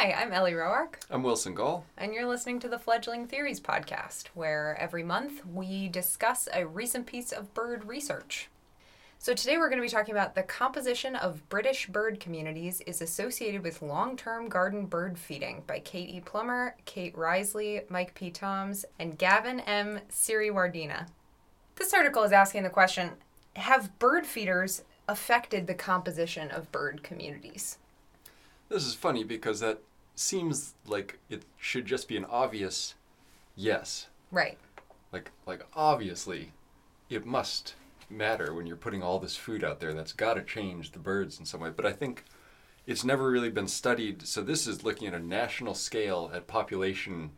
Hi, I'm Ellie Roark, I'm Wilson Gall. and you're listening to the Fledgling Theories podcast, where every month we discuss a recent piece of bird research. So today we're going to be talking about the composition of British bird communities is associated with long-term garden bird feeding by Kate E. Plummer, Kate Risely, Mike P. Toms, and Gavin M. Siriwardena. This article is asking the question, have bird feeders affected the composition of bird communities? This is funny because that seems like it should just be an obvious yes. Right. Like like obviously it must matter when you're putting all this food out there. That's got to change the birds in some way. But I think it's never really been studied. So this is looking at a national scale at population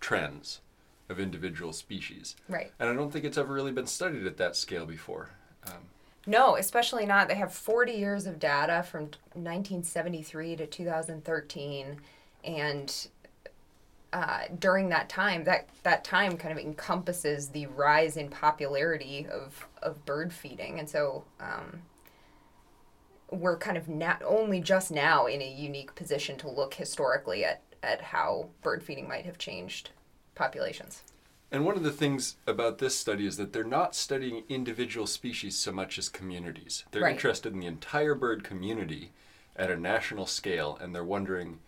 trends of individual species. Right. And I don't think it's ever really been studied at that scale before. Um, No, especially not. They have 40 years of data from 1973 to 2013, and uh, during that time, that that time kind of encompasses the rise in popularity of of bird feeding, and so um, we're kind of not only just now in a unique position to look historically at at how bird feeding might have changed populations. And one of the things about this study is that they're not studying individual species so much as communities. They're Right. interested in the entire bird community at a national scale, and they're wondering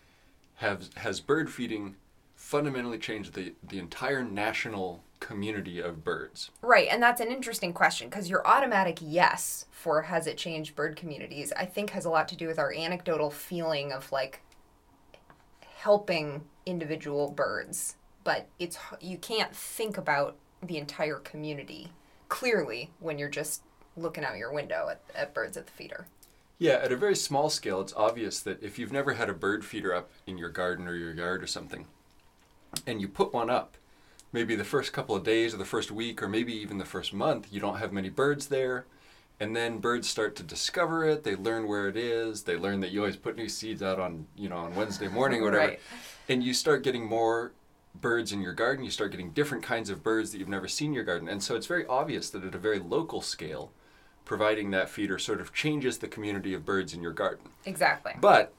have, has bird feeding fundamentally changed the, the entire national community of birds? Right, and that's an interesting question because your automatic yes for has it changed bird communities, I think has a lot to do with our anecdotal feeling of like helping individual birds, but it's you can't think about the entire community clearly when you're just looking out your window at, at birds at the feeder. Yeah, at a very small scale, it's obvious that if you've never had a bird feeder up in your garden or your yard or something, and you put one up, maybe the first couple of days or the first week or maybe even the first month, you don't have many birds there. And then birds start to discover it. They learn where it is. They learn that you always put new seeds out on, you know, on Wednesday morning or whatever. Right. And you start getting more birds in your garden. You start getting different kinds of birds that you've never seen in your garden. And so it's very obvious that at a very local scale, providing that feeder sort of changes the community of birds in your garden. Exactly. But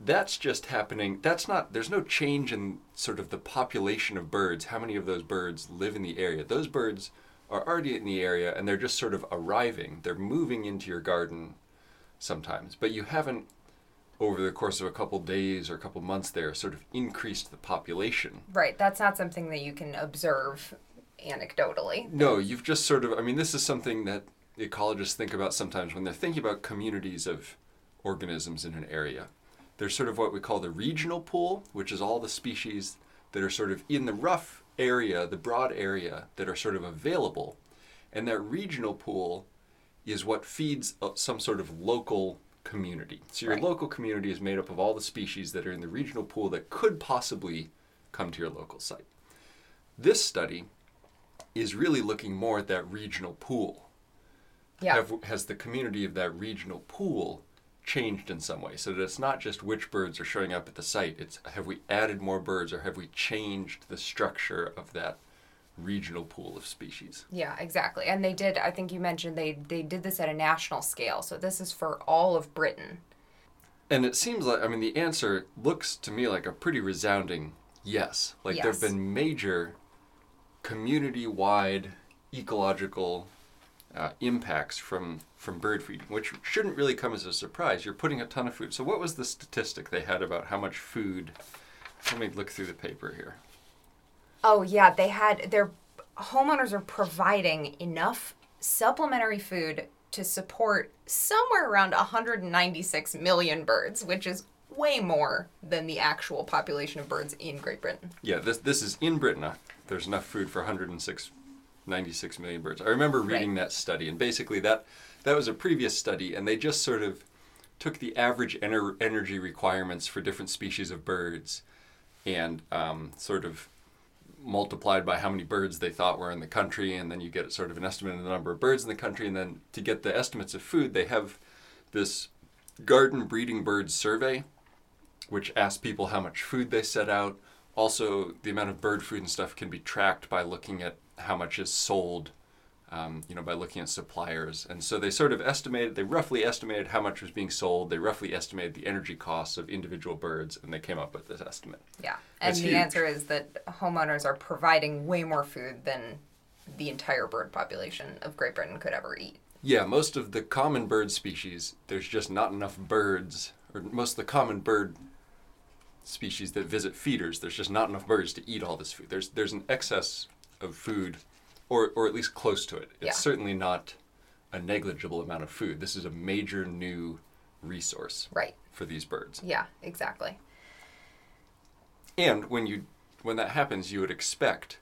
that's just happening. That's not, there's no change in sort of the population of birds, how many of those birds live in the area. Those birds are already in the area and they're just sort of arriving. They're moving into your garden sometimes. But you haven't, over the course of a couple days or a couple months there, sort of increased the population. Right, that's not something that you can observe anecdotally. No, you've just sort of, I mean, this is something that ecologists think about sometimes when they're thinking about communities of organisms in an area. There's sort of what we call the regional pool, which is all the species that are sort of in the rough area, the broad area that are sort of available. And that regional pool is what feeds uh, some sort of local community. So your Right. local community is made up of all the species that are in the regional pool that could possibly come to your local site. This study is really looking more at that regional pool. Yeah. Have, has the community of that regional pool changed in some way so that it's not just which birds are showing up at the site it's have we added more birds or have we changed the structure of that regional pool of species Yeah, exactly. And they did I think you mentioned they they did this at a national scale. So this is for all of Britain. and it seems like i mean the answer looks to me like a pretty resounding yes like there have been major community-wide ecological uh, impacts from from bird feeding, which shouldn't really come as a surprise. You're putting a ton of food. So, what was the statistic they had about how much food? Let me look through the paper here. Oh yeah, they had their homeowners are providing enough supplementary food to support somewhere around 196 million birds, which is way more than the actual population of birds in Great Britain. Yeah, this this is in Britain. Uh, There's enough food for 106, 96 million birds. I remember reading Right. that study, and basically that that was a previous study, and they just sort of took the average ener- energy requirements for different species of birds, and um, sort of multiplied by how many birds they thought were in the country, and then you get sort of an estimate of the number of birds in the country, and then to get the estimates of food, they have this garden breeding birds survey, which asks people how much food they set out. Also, the amount of bird food and stuff can be tracked by looking at how much is sold um, you know, by looking at suppliers. And so they sort of estimated, they roughly estimated how much was being sold. They roughly estimated the energy costs of individual birds, and they came up with this estimate. Yeah. And It's the huge. answer is that homeowners are providing way more food than the entire bird population of Great Britain could ever eat. Yeah, most of the common bird species, there's just not enough birds, or most of the common bird species that visit feeders, there's just not enough birds to eat all this food. There's there's an excess of food, or or at least close to it. It's Yeah. certainly not a negligible amount of food. This is a major new resource Right. for these birds. Yeah, exactly. And when you when that happens, you would expect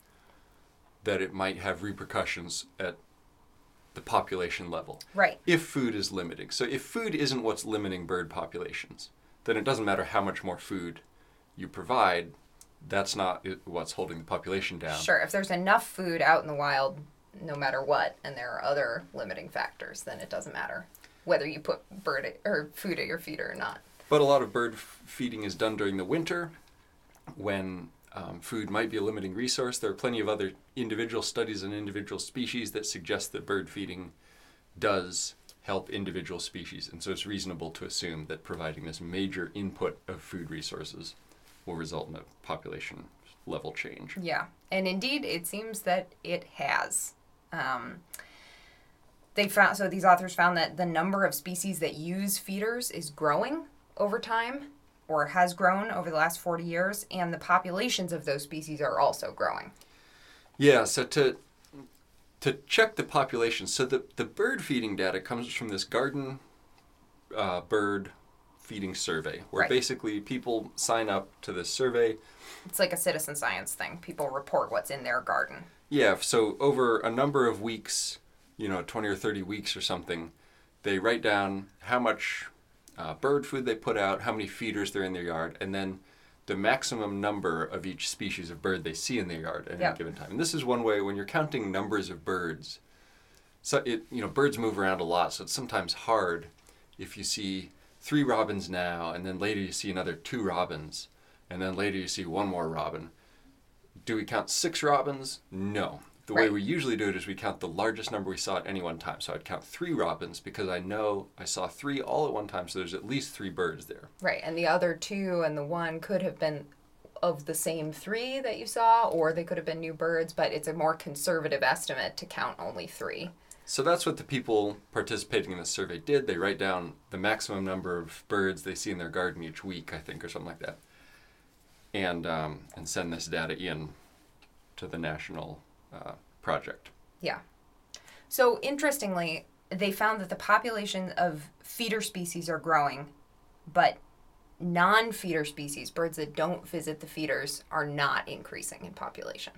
that it might have repercussions at the population level. Right. if food is limiting. So if food isn't what's limiting bird populations, then it doesn't matter how much more food you provide. That's not what's holding the population down. Sure. If there's enough food out in the wild, no matter what, and there are other limiting factors, then it doesn't matter whether you put bird at, or food at your feeder or not. But a lot of bird f- feeding is done during the winter when um, food might be a limiting resource. There are plenty of other individual studies and individual species that suggest that bird feeding does help individual species. And so it's reasonable to assume that providing this major input of food resources will result in a population level change. Yeah, and indeed, it seems that it has. Um, they found so these authors found that the number of species that use feeders is growing over time, or has grown over the last forty years, and the populations of those species are also growing. Yeah, so to to check the population, so the, the bird feeding data comes from this garden uh, bird feeding survey, where Right. basically people sign up to this survey. It's like a citizen science thing. People report what's in their garden. Yeah, so over a number of weeks, you know, 20 or 30 weeks or something, they write down how much uh, bird food they put out, how many feeders they're in their yard, and then the maximum number of each species of bird they see in their yard at Yeah. any given time. And this is one way when you're counting numbers of birds. So it you know birds move around a lot, so it's sometimes hard if you see three robins now, and then later you see another two robins, and then later you see one more robin. Do we count six robins? No. The way we usually do it is we count the largest number we saw at any one time. So I'd count three robins because I know I saw three all at one time, so there's at least three birds there. Right, and the other two and the one could have been of the same three that you saw, or they could have been new birds, but it's a more conservative estimate to count only three. So that's what the people participating in this survey did. They write down the maximum number of birds they see in their garden each week, I think, or something like that, and um, and send this data in to the national uh, project. Yeah. So interestingly, they found that the population of feeder species are growing, but non-feeder species, birds that don't visit the feeders, are not increasing in population.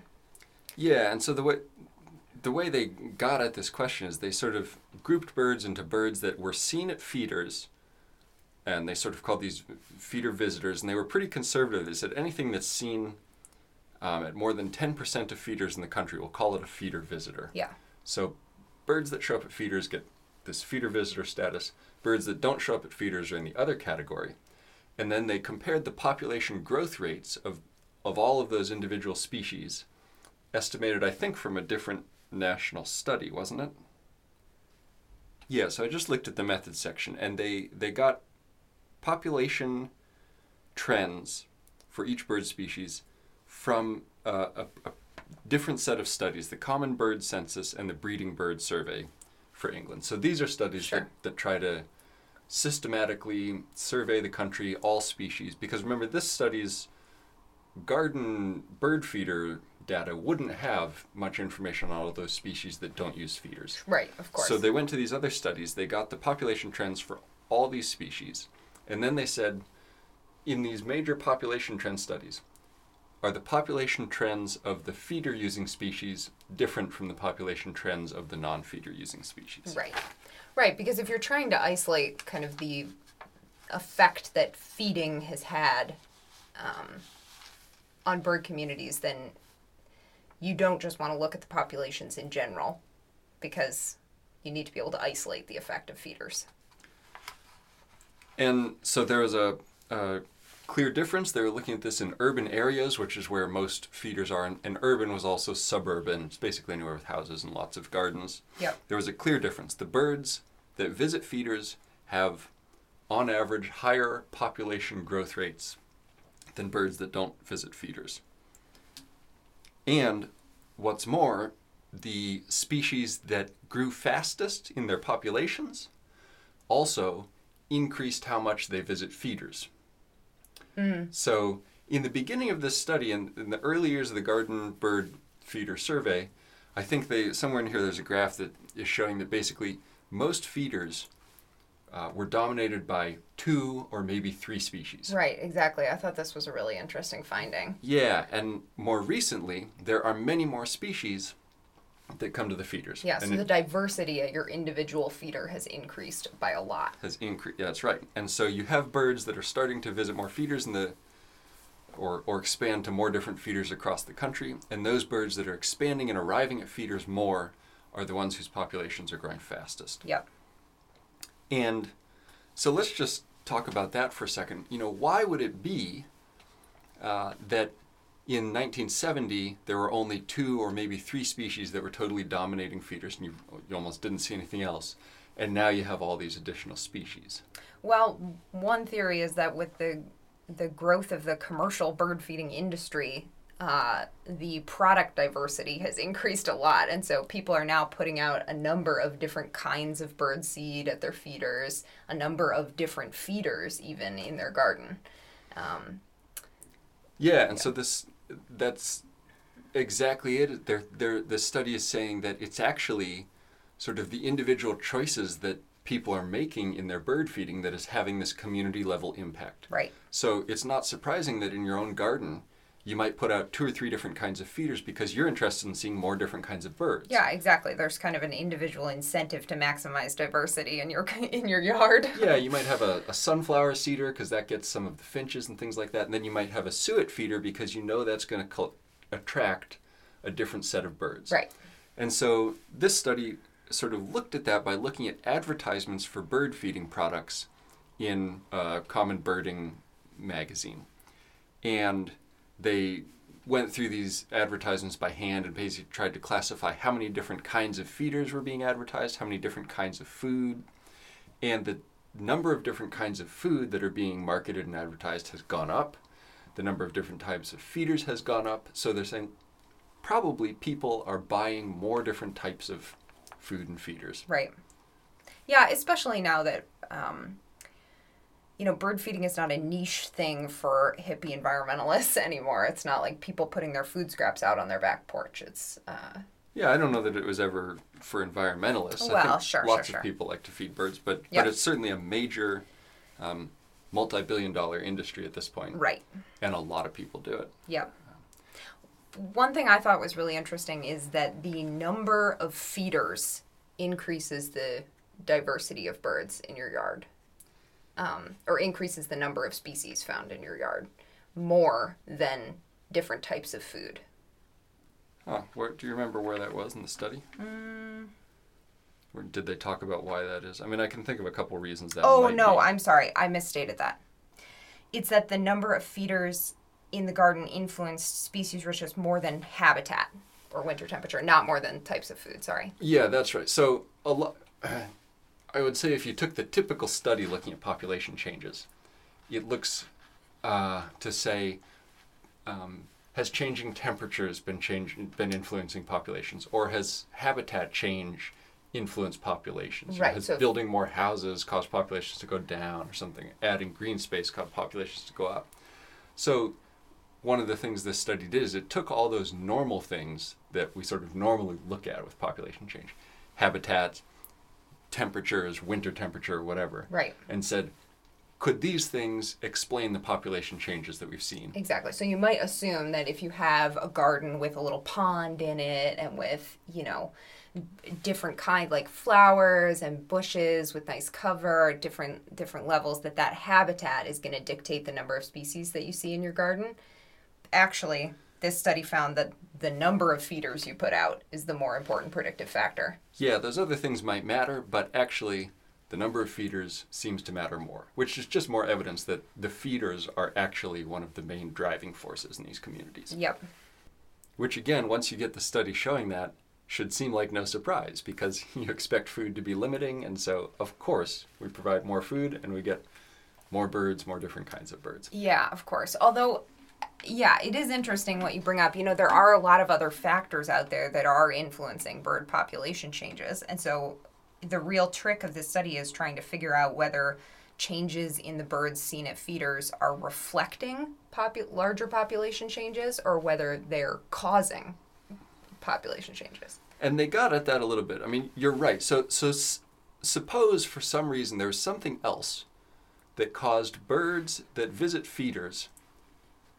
Yeah, and so the way the way they got at this question is they sort of grouped birds into birds that were seen at feeders, and they sort of called these feeder visitors, and they were pretty conservative. They said anything that's seen um, at more than ten percent of feeders in the country, we'll call it a feeder visitor. Yeah. So birds that show up at feeders get this feeder visitor status. Birds that don't show up at feeders are in the other category. And then they compared the population growth rates of, of all of those individual species, estimated, I think, from a different national study, wasn't it? Yeah, so I just looked at the methods section and they, they got population trends for each bird species from uh, a, a different set of studies the Common Bird Census and the Breeding Bird Survey for England. So these are studies Sure. that, that try to systematically survey the country, all species, because remember, this study's garden bird feeder data wouldn't have much information on all of those species that don't use feeders. Right, of course. So they went to these other studies, they got the population trends for all these species, and then they said, in these major population trend studies, are the population trends of the feeder using species different from the population trends of the non feeder using species? Right. Right, because if you're trying to isolate kind of the effect that feeding has had um, on bird communities, then you don't just want to look at the populations in general because you need to be able to isolate the effect of feeders. And so there was a, a clear difference. They were looking at this in urban areas, which is where most feeders are, and, and urban was also suburban. It's basically anywhere with houses and lots of gardens. Yep. There was a clear difference. The birds that visit feeders have, on average, higher population growth rates than birds that don't visit feeders. And what's more, the species that grew fastest in their populations also increased how much they visit feeders. Mm. So, in the beginning of this study, in, in the early years of the garden bird feeder survey, I think they somewhere in here there's a graph that is showing that basically most feeders uh, were dominated by two or maybe three species. Right, exactly. I thought this was a really interesting finding. Yeah, and more recently, there are many more species that come to the feeders. Yeah, so and the it diversity at your individual feeder has increased by a lot. has increased. Yeah, that's right. And so you have birds that are starting to visit more feeders in the or, or expand to more different feeders across the country. And those birds that are expanding and arriving at feeders more are the ones whose populations are growing fastest. Yep. And so let's just talk about that for a second. You know, why would it be uh, that in 1970 there were only two or maybe three species that were totally dominating feeders, and you, you almost didn't see anything else, and now you have all these additional species? Well, one theory is that with the the growth of the commercial bird feeding industry, uh, the product diversity has increased a lot, and so people are now putting out a number of different kinds of bird seed at their feeders, a number of different feeders even in their garden. Um, Yeah, and so this that's exactly it. They're, they're, the study is saying that it's actually sort of the individual choices that people are making in their bird feeding that is having this community level impact. right. So it's not surprising that in your own garden you might put out two or three different kinds of feeders because you're interested in seeing more different kinds of birds. Yeah, exactly. There's kind of an individual incentive to maximize diversity in your in your yard. Yeah, you might have a, a sunflower seeder because that gets some of the finches and things like that. And then you might have a suet feeder because you know that's going to col- attract a different set of birds. Right. And so this study sort of looked at that by looking at advertisements for bird feeding products in a common birding magazine. And they went through these advertisements by hand and basically tried to classify how many different kinds of feeders were being advertised, how many different kinds of food, and the number of different kinds of food that are being marketed and advertised has gone up. The number of different types of feeders has gone up. So they're saying probably people are buying more different types of food and feeders. Right. Yeah, especially now that um, you know, bird feeding is not a niche thing for hippie environmentalists anymore. It's not like people putting their food scraps out on their back porch. It's uh, Yeah, I don't know that it was ever for environmentalists. Well, sure, lots sure, sure. of people like to feed birds, but Yeah. but it's certainly a major um, multi-billion-dollar industry at this point, right. and a lot of people do it. Yep. One thing I thought was really interesting is that the number of feeders increases the diversity of birds in your yard, um, or increases the number of species found in your yard more than different types of food. Huh, where, do you remember where that was in the study? Mm. Or did they talk about why that is? I mean, I can think of a couple reasons that. Oh no, be. I'm sorry. I misstated that. It's that the number of feeders in the garden influenced species richness more than habitat or winter temperature, not more than types of food. Sorry. Yeah, that's right. So a lot. I would say if you took the typical study looking at population changes, it looks uh, to say um, has changing temperatures been change been influencing populations, or has habitat change influenced populations? Right, Has so- building more houses caused populations to go down, or something? Adding green space caused populations to go up. So one of the things this study did is it took all those normal things that we sort of normally look at with population change, habitat, temperatures, winter temperature, whatever, Right. and said, could these things explain the population changes that we've seen? Exactly. So you might assume that if you have a garden with a little pond in it and with, you know, different kind like flowers and bushes with nice cover, different different levels that that habitat is going to dictate the number of species that you see in your garden. Actually, this study found that the number of feeders you put out is the more important predictive factor. Yeah, those other things might matter, but actually, the number of feeders seems to matter more, which is just more evidence that the feeders are actually one of the main driving forces in these communities. Yep. Which, again, once you get the study showing that, should seem like no surprise because you expect food to be limiting, and so, of course, we provide more food and we get more birds, more different kinds of birds. Yeah, of course. Although, yeah, it is interesting what you bring up. You know, there are a lot of other factors out there that are influencing bird population changes. And so the real trick of this study is trying to figure out whether changes in the birds seen at feeders are reflecting popu- larger population changes or whether they're causing population changes. And they got at that a little bit. I mean, you're right. So, so s- suppose for some reason there was something else that caused birds that visit feeders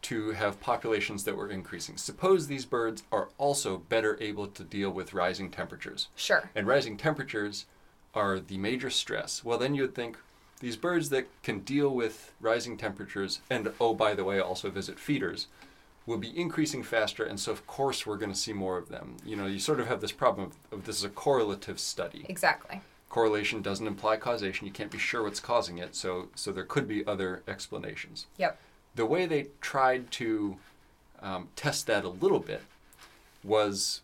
to have populations that were increasing. Suppose these birds are also better able to deal with rising temperatures. Sure. And rising temperatures are the major stress. Well, then you would think these birds that can deal with rising temperatures and, oh, by the way, also visit feeders will be increasing faster. And so, of course, we're going to see more of them. You know, you sort of have this problem of, of this is a correlative study. Exactly. Correlation doesn't imply causation. You can't be sure what's causing it. So, so there could be other explanations Yep. The way they tried to um, test that a little bit was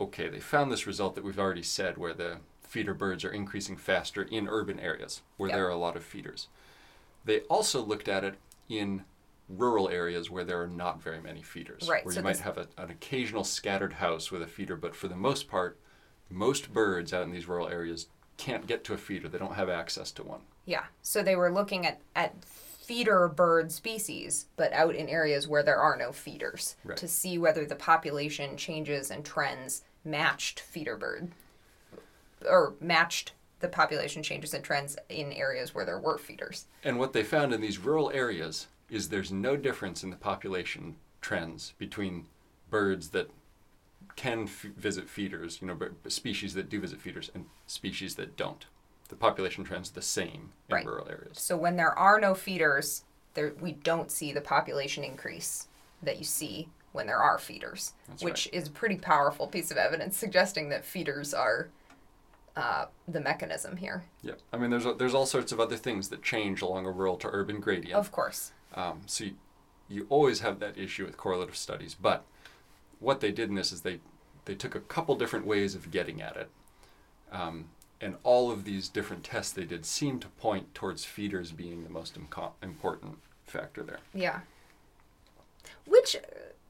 okay, they found this result that we've already said where the feeder birds are increasing faster in urban areas where Yep. there are a lot of feeders. They also looked at it in rural areas where there are not very many feeders. Right, Where so you might have a, an occasional scattered house with a feeder, but for the most part, most birds out in these rural areas can't get to a feeder. They don't have access to one. Yeah. So they were looking at, at feeder bird species, but out in areas where there are no feeders Right. to see whether the population changes and trends matched feeder bird or matched the population changes and trends in areas where there were feeders. And what they found in these rural areas is there's no difference in the population trends between birds that can f- visit feeders, you know, species that do visit feeders, and species that don't. The population trends the same in Right. rural areas. So when there are no feeders, there we don't see the population increase that you see when there are feeders, That's which is a pretty powerful piece of evidence suggesting that feeders are uh, the mechanism here. Yeah, I mean, there's there's all sorts of other things that change along a rural to urban gradient. Of course. Um, so you, you always have that issue with correlative studies. But what they did in this is they, they took a couple different ways of getting at it. Um, and all of these different tests they did seem to point towards feeders being the most important factor there. Yeah. Which uh,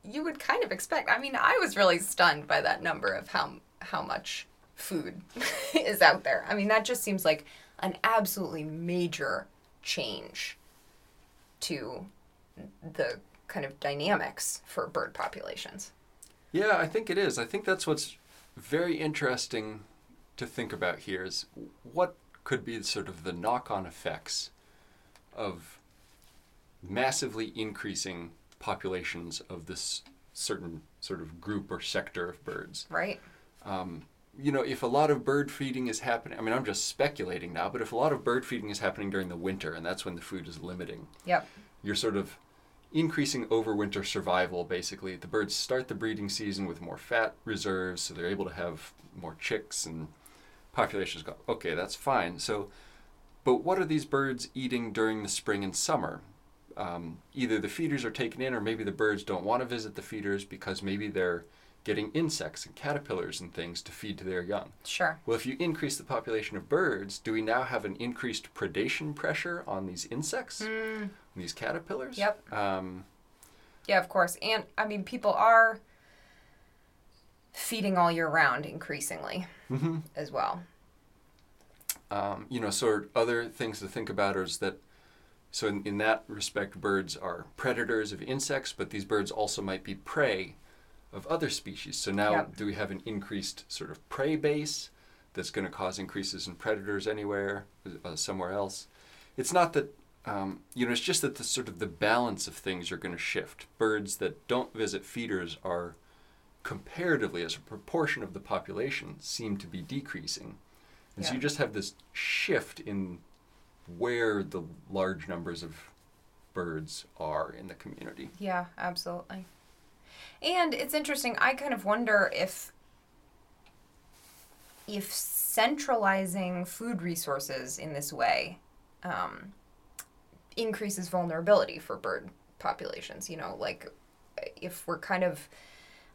you would kind of expect. I mean, I was really stunned by that number of how how much food is out there. I mean, that just seems like an absolutely major change to the kind of dynamics for bird populations. Yeah, I think it is. I think that's what's very interesting to think about here is what could be sort of the knock-on effects of massively increasing populations of this certain sort of group or sector of birds. Right? Um, you know, if a lot of bird feeding is happening, I mean, I'm just speculating now, but if a lot of bird feeding is happening during the winter and that's when the food is limiting, Yep. you're sort of increasing overwinter survival basically the birds start the breeding season with more fat reserves so they're able to have more chicks and populations go okay that's fine so but what are these birds eating during the spring and summer um, either the feeders are taken in or maybe the birds don't want to visit the feeders because maybe they're getting insects and caterpillars and things to feed to their young Sure. well if you increase the population of birds do we now have an increased predation pressure on these insects Mm, these caterpillars. Yep. Um, yeah, of course. And I mean, people are feeding all year round increasingly mhm. as well. um, you know, of other things to think about is that, so in, in that respect, birds are predators of insects, but these birds also might be prey of other species. So now, Yep. do we have an increased sort of prey base that's going to cause increases in predators anywhere, uh, somewhere else? It's not that. Um, you know, it's just that the sort of the balance of things are going to shift. Birds that don't visit feeders are comparatively, as a proportion of the population, seem to be decreasing. And so you just have this shift in where the large numbers of birds are in the community. Yeah, absolutely. And it's interesting. I kind of wonder if if centralizing food resources in this way um, increases vulnerability for bird populations. You know, like if we're kind of,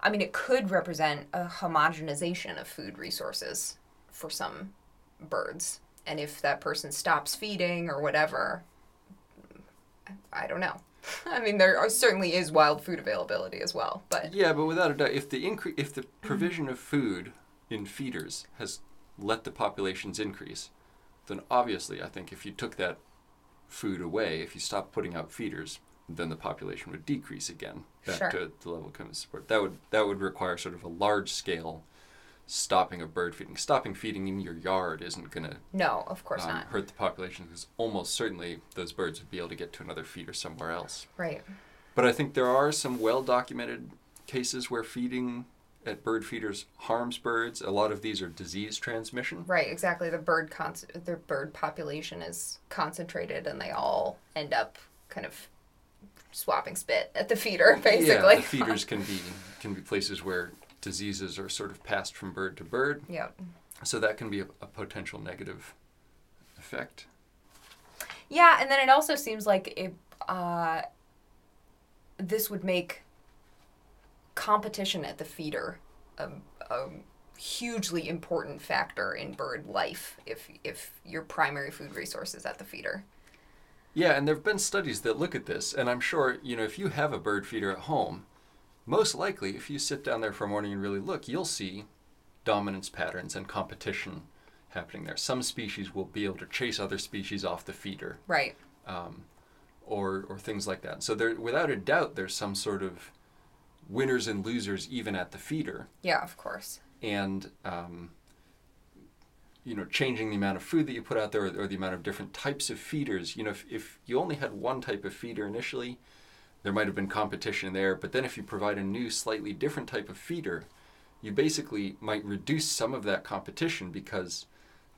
I mean, it could represent a homogenization of food resources for some birds. And if that person stops feeding or whatever, I don't know. I mean, there are, certainly is wild food availability as well, but Yeah, but without a doubt, if the incre- if the provision of food in feeders has let the populations increase, then obviously, I think if you took that food away, if you stopped putting out feeders, then the population would decrease again back Sure. to the level of support. That would that would require sort of a large scale stopping of bird feeding. Stopping feeding in your yard isn't going to no, of course um, not. hurt the population because almost certainly those birds would be able to get to another feeder somewhere else. Right. But I think there are some well documented cases where feeding at bird feeders harms birds. A lot of these are disease transmission. Right, exactly. The bird con- the bird population is concentrated, and they all end up kind of swapping spit at the feeder, basically. Yeah, the feeders can be can be places where diseases are sort of passed from bird to bird. yeah. So that can be a, a potential negative effect. Yeah, and then it also seems like it, uh, this would make competition at the feeder a, a hugely important factor in bird life if if your primary food resource is at the feeder. Yeah, and there have been studies that look at this, and I'm sure, you know, if you have a bird feeder at home, most likely if you sit down there for a morning and really look, you'll see dominance patterns and competition happening there. Some species will be able to chase other species off the feeder, Right. um, or or things like that. So there, without a doubt, there's some sort of winners and losers even at the feeder, Yeah, of course. and um, you know, changing the amount of food that you put out there or, or the amount of different types of feeders. You know, if, if you only had one type of feeder initially, there might have been competition there. But then if you provide a new, slightly different type of feeder, you basically might reduce some of that competition because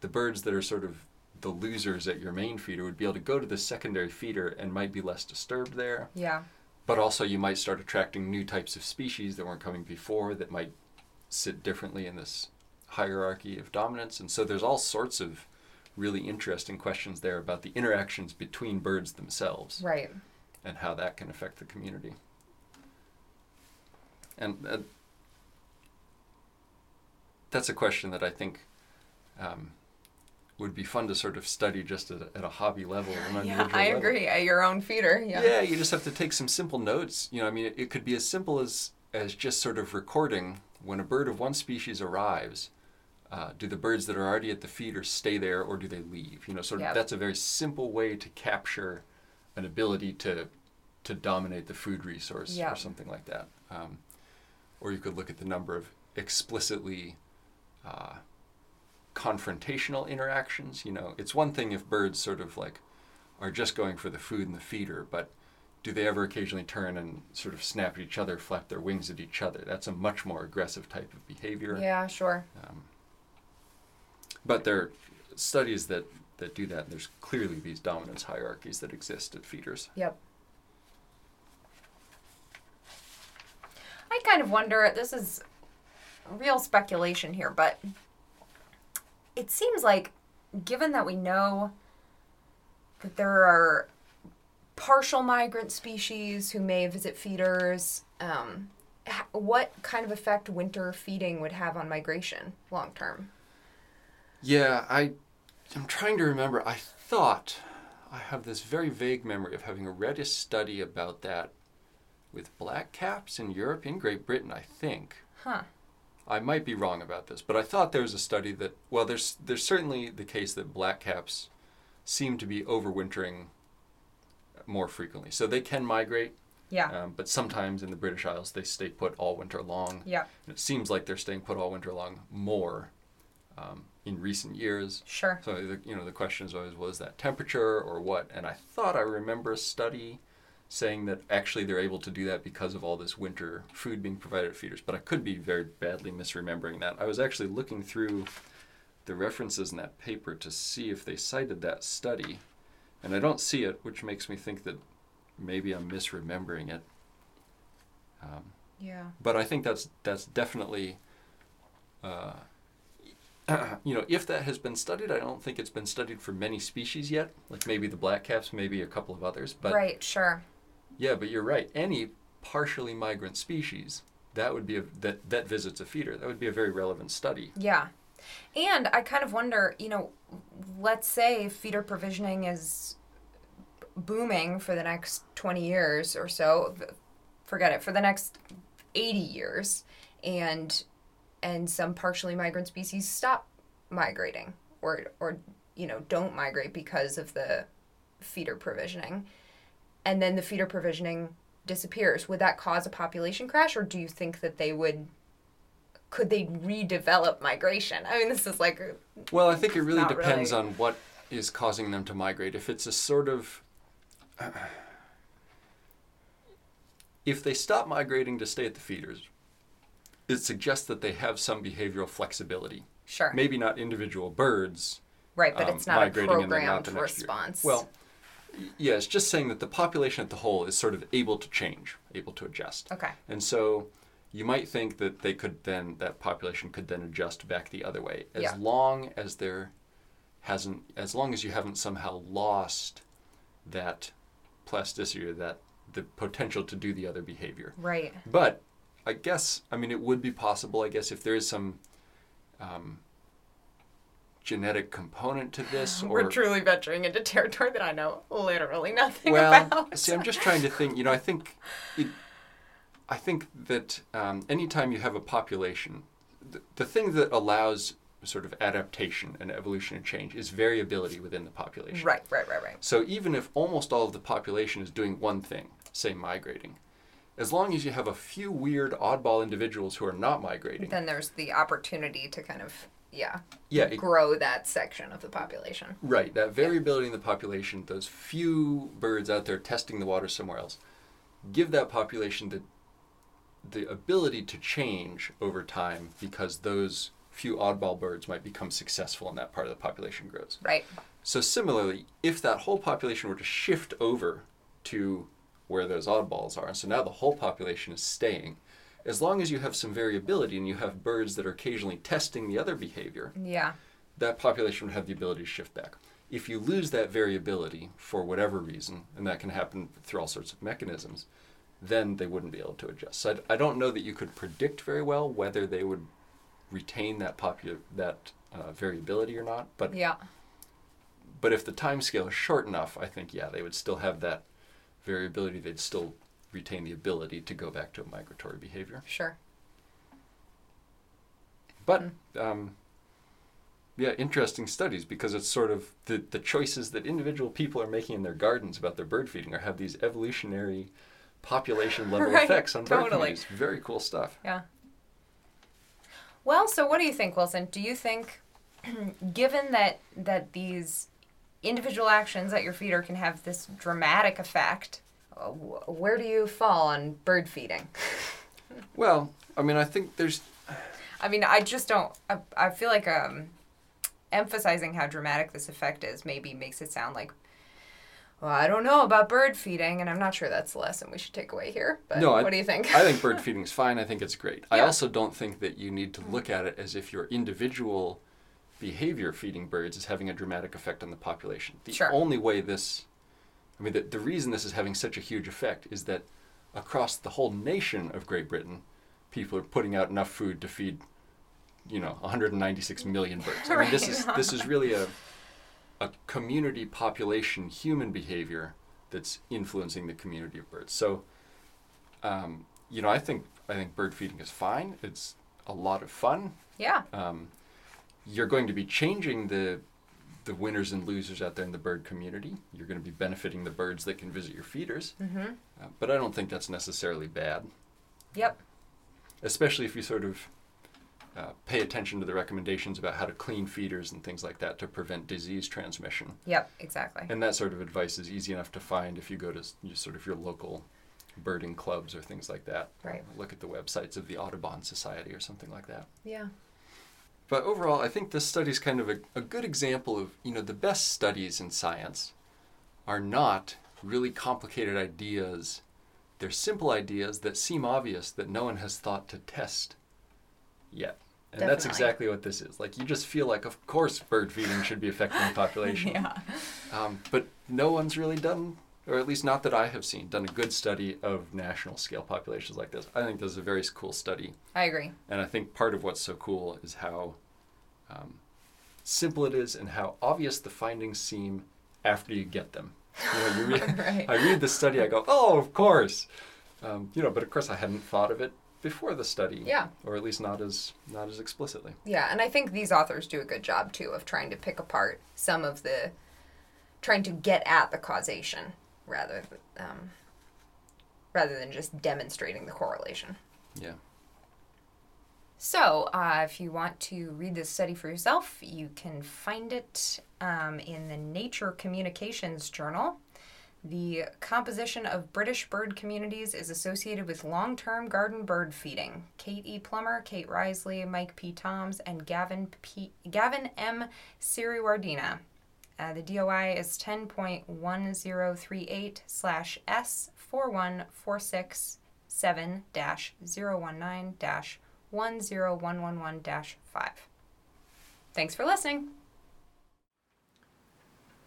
the birds that are sort of the losers at your main feeder would be able to go to the secondary feeder and might be less disturbed there. Yeah. But also, you might start attracting new types of species that weren't coming before that might sit differently in this hierarchy of dominance. And so, there's all sorts of really interesting questions there about the interactions between birds themselves Right. and how that can affect the community. And uh, that's a question that I think um, would be fun to sort of study just at a, at a hobby level. Yeah, I level. agree. At your own feeder. Yeah. Yeah, you just have to take some simple notes. You know, I mean, it, it could be as simple as as just sort of recording when a bird of one species arrives. Uh, do the birds that are already at the feeder stay there, or do they leave? You know, sort of Yep. that's a very simple way to capture an ability to to dominate the food resource Yeah. or something like that. Um, or you could look at the number of explicitly uh, confrontational interactions. You know, it's one thing if birds sort of like are just going for the food in the feeder, but do they ever occasionally turn and sort of snap at each other, flap their wings at each other? That's a much more aggressive type of behavior. Yeah, sure. Um, but there are studies that, that do that. There's clearly these dominance hierarchies that exist at feeders. Yep. I kind of wonder, this is real speculation here, but it seems like, given that we know that there are partial migrant species who may visit feeders, um, what kind of effect winter feeding would have on migration long term? Yeah, I, I'm trying to remember. I thought I have this very vague memory of having read a study about that with black caps in Europe, in Great Britain, I think. Huh. I might be wrong about this, but I thought there was a study that well, there's there's certainly the case that black caps seem to be overwintering more frequently, so they can migrate. Yeah. Um, but sometimes in the British Isles, they stay put all winter long. yeah. And it seems like they're staying put all winter long more um, in recent years. Sure. So the, you know the question is always was that temperature or what? And I thought I remember a study saying that actually they're able to do that because of all this winter food being provided at feeders. But I could be very badly misremembering that. I was actually looking through the references in that paper to see if they cited that study, and I don't see it, which makes me think that maybe I'm misremembering it. Um, Yeah. but I think that's that's definitely uh, you know, if that has been studied, I don't think it's been studied for many species yet. Like maybe the blackcaps, maybe a couple of others. But right, sure. yeah, but you're right. Any partially migrant species that would be a, that that visits a feeder. That would be a very relevant study. Yeah. And I kind of wonder, you know, let's say feeder provisioning is booming for the next 20 years or so. Forget it, for the next 80 years and and some partially migrant species stop migrating or or you know, don't migrate because of the feeder provisioning. And then the feeder provisioning disappears. Would that cause a population crash or do you think that they would could they redevelop migration? I mean, this is like Well, I think it really depends really. on what is causing them to migrate. If it's a sort of if they stop migrating to stay at the feeders, it suggests that they have some behavioral flexibility. sure, Maybe not individual birds, right, but um, it's not a programmed not response. Well, yeah, it's just saying that the population at the whole is sort of able to change, able to adjust. okay, And so you might think that they could then that population could then adjust back the other way as Yeah. long as there hasn't as long as you haven't somehow lost that plasticity or that the potential to do the other behavior. right, But I guess I mean it would be possible. I guess if there is some um, genetic component to this, or we're truly venturing into territory that I know literally nothing well, about. see, I'm just trying to think. You know, I think, it, I think that um, anytime you have a population, the, the thing that allows sort of adaptation and evolution and change is variability within the population. right, right, right, right. So even if almost all of the population is doing one thing, say migrating, as long as you have a few weird oddball individuals who are not migrating, Then there's the opportunity to kind of yeah yeah, it, grow that section of the population. Right, that variability in the population, those few birds out there testing the water somewhere else, give that population the the ability to change over time because those few oddball birds might become successful and that part of the population grows. Right. So similarly, if that whole population were to shift over to where those oddballs are, and so now the whole population is staying, as long as you have some variability and you have birds that are occasionally testing the other behavior, Yeah. that population would have the ability to shift back. If you lose that variability for whatever reason, and that can happen through all sorts of mechanisms, then they wouldn't be able to adjust. So I, I don't know that you could predict very well whether they would retain that popu- that uh, variability or not. But Yeah. but if the time scale is short enough, I think yeah, they would still have that variability. They'd still retain the ability to go back to a migratory behavior. Sure. But Hmm. um, yeah, interesting studies because it's sort of the, the choices that individual people are making in their gardens about their bird feeding or have these evolutionary population level Right, effects on bird totally. communities. Very cool stuff. Yeah. Well, so what do you think, Wilson? Do you think, given that that these individual actions at your feeder can have this dramatic effect, uh, where do you fall on bird feeding? Well, I mean, I think there's I mean, I just don't. I, I feel like um, emphasizing how dramatic this effect is maybe makes it sound like, well, I don't know about bird feeding, and I'm not sure that's the lesson we should take away here. But No, I- what do you think? I think bird feeding is fine. I think it's great. I also don't think that you need to look at it as if your individual behavior feeding birds is having a dramatic effect on the population. The Sure. only way this, I mean, the, the reason this is having such a huge effect is that across the whole nation of Great Britain, people are putting out enough food to feed, you know, 196 million birds. I mean, this is this is really a a community population human behavior that's influencing the community of birds. So, um, you know, I think I think bird feeding is fine. It's a lot of fun. yeah. Um, you're going to be changing the the winners and losers out there in the bird community. You're going to be benefiting the birds that can visit your feeders. Mm-hmm. Uh, but I don't think that's necessarily bad, Yep. especially if you sort of uh, pay attention to the recommendations about how to clean feeders and things like that to prevent disease transmission. Yep. Exactly. And that sort of advice is easy enough to find if you go to you sort of your local birding clubs or things like that. Right. Look at the websites of the Audubon Society or something like that. Yeah. But overall, I think this study is kind of a, a good example of, you know, the best studies in science are not really complicated ideas. They're simple ideas that seem obvious that no one has thought to test yet. And that's exactly what this is. Like, you just feel like, of course, bird feeding should be affecting the population. yeah. Um, but no one's really done, or at least not that I have seen, done a good study of national scale populations like this. I think this is a very cool study. I agree. And I think part of what's so cool is how um, simple it is and how obvious the findings seem after you get them. You know, you read, Right. I read the study, I go, oh, of course. Um, you know, but of course I hadn't thought of it before the study. Yeah. Or at least not as not as explicitly. Yeah, and I think these authors do a good job too of trying to pick apart some of the, trying to get at the causation rather um, rather than just demonstrating the correlation. Yeah. So, uh, if you want to read this study for yourself, you can find it um, in the Nature Communications Journal. The composition of British bird communities is associated with long term garden bird feeding. Kate E. Plummer, Kate Risely, Mike P. Toms, and Gavin, P. Gavin M. Siriwardena. Uh, the DOI is 10.1038 slash S41467 019 10111 5. Thanks for listening.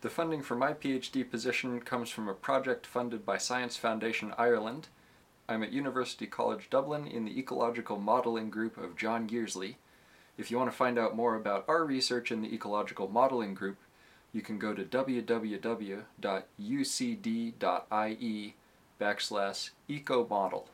The funding for my PhD position comes from a project funded by Science Foundation Ireland. I'm at University College Dublin in the Ecological Modelling Group of John Yearsley. If you want to find out more about our research in the Ecological Modelling Group, you can go to www.ucd.ie backslash ecomodel.